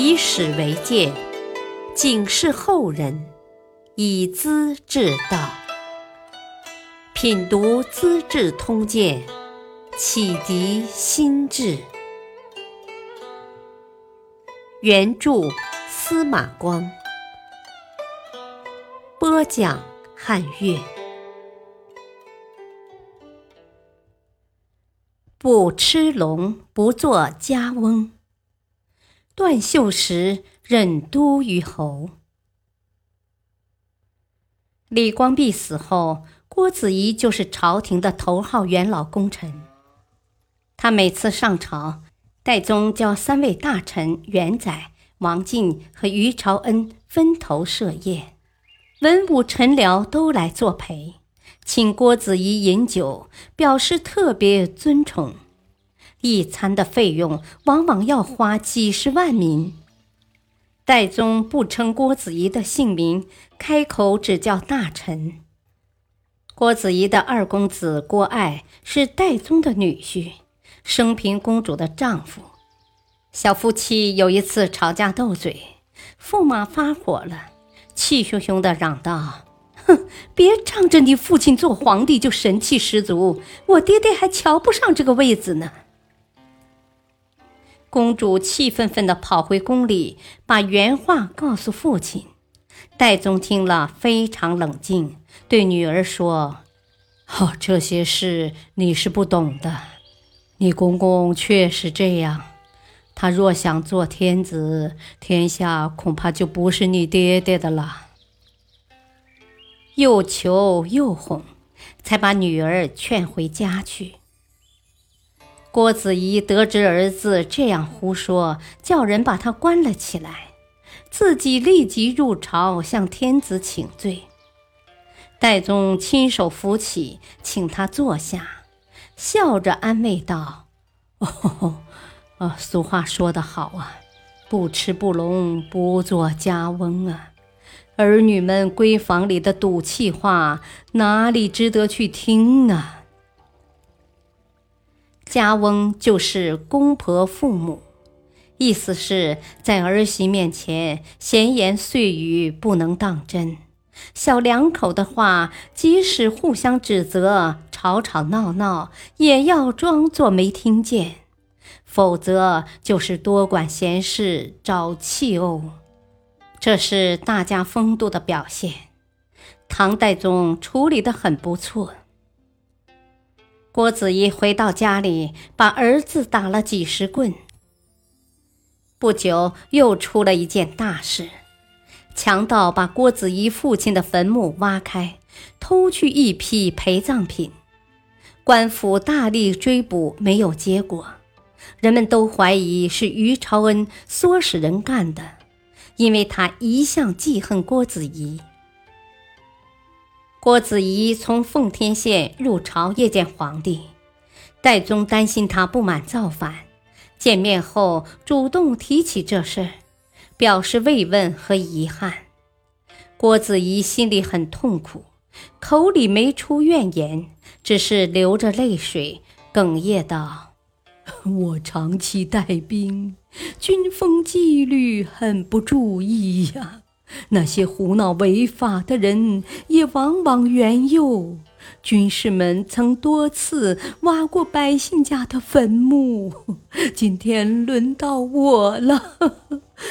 以史为鉴，警示后人，以资治道。品读《资治通鉴》，启迪心智。原著司马光，播讲汉乐。不吃龙，不做家翁。段秀实任都虞侯。李光弼死后，郭子仪就是朝廷的头号元老功臣。他每次上朝，代宗叫三位大臣元载、王进和于朝恩分头设宴，文武臣僚都来作陪，请郭子仪饮酒，表示特别尊崇。一餐的费用往往要花几十万民。代宗不称郭子仪的姓名，开口只叫大臣。郭子仪的二公子郭爱是代宗的女婿，升平公主的丈夫。小夫妻有一次吵架斗嘴，驸马发火了，气汹汹地嚷道：“哼，别仗着你父亲做皇帝就神气十足，我爹爹还瞧不上这个位子呢。”公主气愤愤地跑回宫里，把原话告诉父亲。戴宗听了非常冷静，对女儿说：“哦，这些事你是不懂的。你公公确实这样，他若想做天子，天下恐怕就不是你爹爹的了。”又求又哄，才把女儿劝回家去。郭子仪得知儿子这样胡说，叫人把他关了起来，自己立即入朝向天子请罪。戴宗亲手扶起，请他坐下，笑着安慰道：“哦，啊，俗话说得好啊，不吃不聋，不做家翁啊。儿女们闺房里的赌气话，哪里值得去听呢？”家翁就是公婆父母，意思是在儿媳面前闲言碎语不能当真，小两口的话即使互相指责、吵吵闹闹，也要装作没听见，否则就是多管闲事、找气怄。这是大家风度的表现。唐代宗处理得很不错。郭子仪回到家里，把儿子打了几十棍。不久，又出了一件大事：强盗把郭子仪父亲的坟墓挖开，偷去一批陪葬品。官府大力追捕，没有结果。人们都怀疑是于朝恩唆使人干的，因为他一向记恨郭子仪。郭子仪从奉天县入朝谒见皇帝，代宗担心他不满造反，见面后主动提起这事，表示慰问和遗憾。郭子仪心里很痛苦，口里没出怨言，只是流着泪水，哽咽道：“ 我长期带兵，军风纪律很不注意呀。”那些胡闹违法的人也往往援诱，军士们曾多次挖过百姓家的坟墓，今天轮到我了，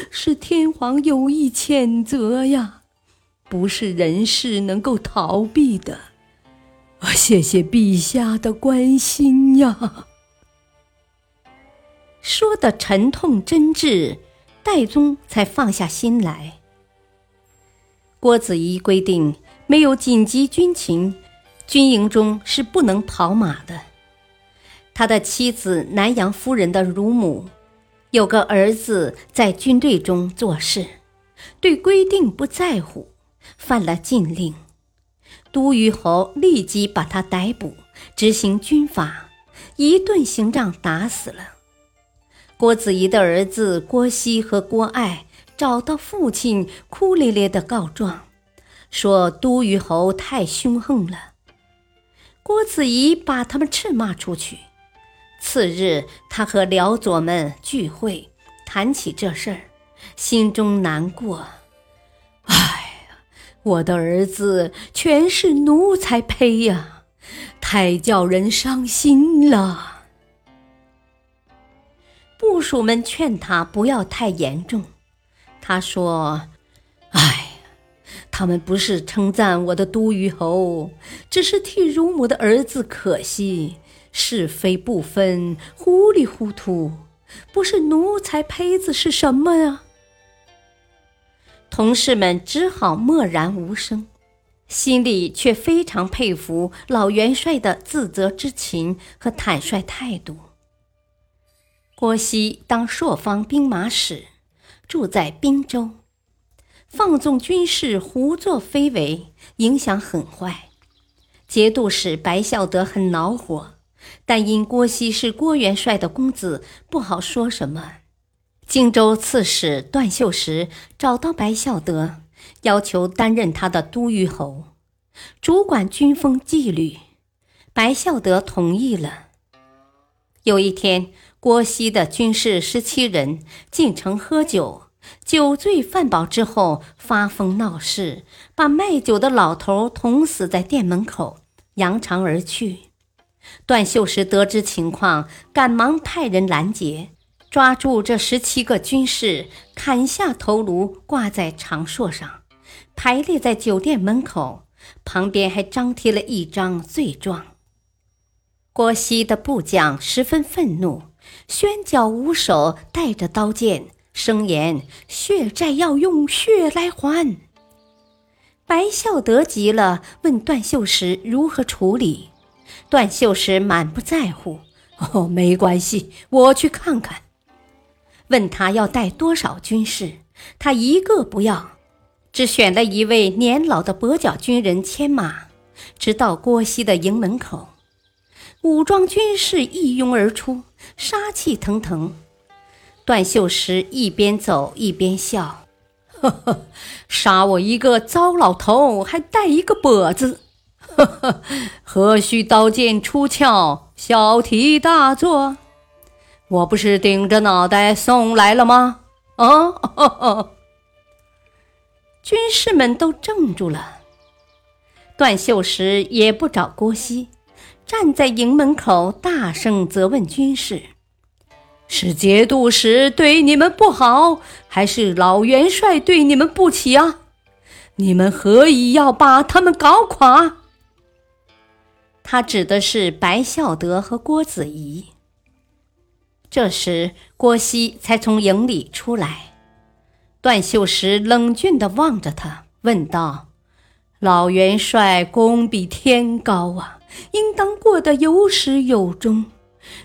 是天皇有意谴责呀，不是人事能够逃避的。谢谢陛下的关心呀！说的沉痛真挚，戴宗才放下心来。郭子仪规定，没有紧急军情，军营中是不能跑马的。他的妻子南阳夫人的乳母，有个儿子在军队中做事，对规定不在乎，犯了禁令。都虞侯立即把他逮捕，执行军法，一顿刑杖打死了。郭子仪的儿子郭熙和郭爱。找到父亲，哭咧咧的告状，说都虞侯太凶横了。郭子仪把他们斥骂出去。次日，他和辽左们聚会，谈起这事儿，心中难过。哎呀，我的儿子全是奴才胚呀，太叫人伤心了。部属们劝他不要太严重，他说：“哎。”他们不是称赞我的都虞侯，只是替乳母的儿子可惜，是非不分，糊里糊涂，不是奴才胚子是什么呀？同事们只好默然无声，心里却非常佩服老元帅的自责之情和坦率态度。郭熙当朔方兵马使，住在滨州。放纵军事，胡作非为，影响很坏。节度使白孝德很恼火，但因郭熙是郭元帅的公子，不好说什么。荆州刺史段秀实找到白孝德，要求担任他的都虞侯，主管军风纪律。白孝德同意了。有一天，郭熙的军士十七人进城喝酒。酒醉饭饱之后，发疯闹事，把卖酒的老头捅死在店门口，扬长而去。段秀实得知情况，赶忙派人拦截，抓住这十七个军士，砍下头颅，挂在长槊上，排列在酒店门口，旁边还张贴了一张罪状。郭熙的部将十分愤怒，宣脚舞手，带着刀剑。声言血债要用血来还。白孝德急了，问段秀实如何处理。段秀实满不在乎：“哦，没关系，我去看看。”问他要带多少军士，他一个不要，只选了一位年老的跛脚军人牵马，直到郭熙的营门口。武装军士一拥而出，杀气腾腾。段秀实一边走一边笑：“呵呵，杀我一个糟老头，还带一个跛子，呵呵，何须刀剑出鞘，小题大做？我不是顶着脑袋送来了吗？啊！”军士们都怔住了。段秀实也不找郭熙，站在营门口，大声责问军士。是节度使对你们不好，还是老元帅对你们不起啊？你们何以要把他们搞垮？他指的是白孝德和郭子仪。这时，郭熙才从营里出来，段秀实冷峻地望着他，问道：“老元帅功比天高啊，应当过得有始有终。”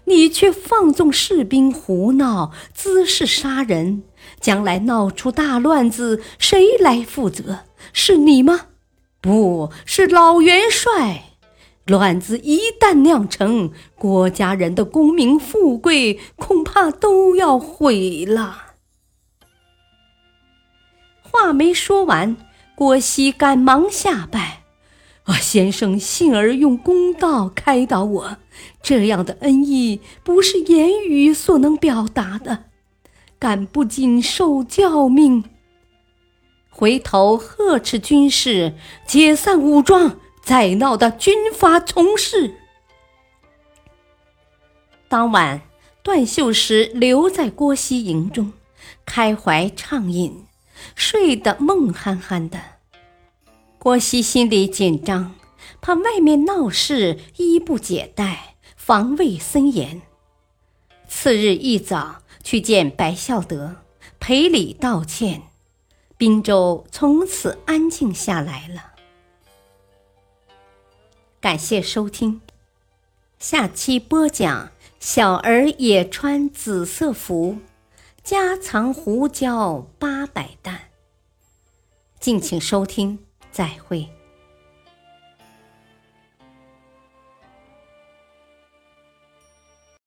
你却放纵士兵胡闹，滋事杀人，将来闹出大乱子，谁来负责？是你吗？不是老元帅。乱子一旦酿成，郭家人的功名富贵恐怕都要毁了。话没说完，郭熙赶忙下拜。啊，先生幸而用公道开导我，这样的恩义不是言语所能表达的，敢不谨受教命？回头呵斥军士解散武装，再闹的军法从事。当晚，段秀实留在郭熙营中，开怀畅饮，睡得梦酣酣的。郭熙心里紧张，怕外面闹事，衣不解带，防卫森严。次日一早去见白孝德，赔礼道歉，滨州从此安静下来了。感谢收听，下期播讲：小儿也穿紫色服，家藏胡椒八百担。敬请收听。再会。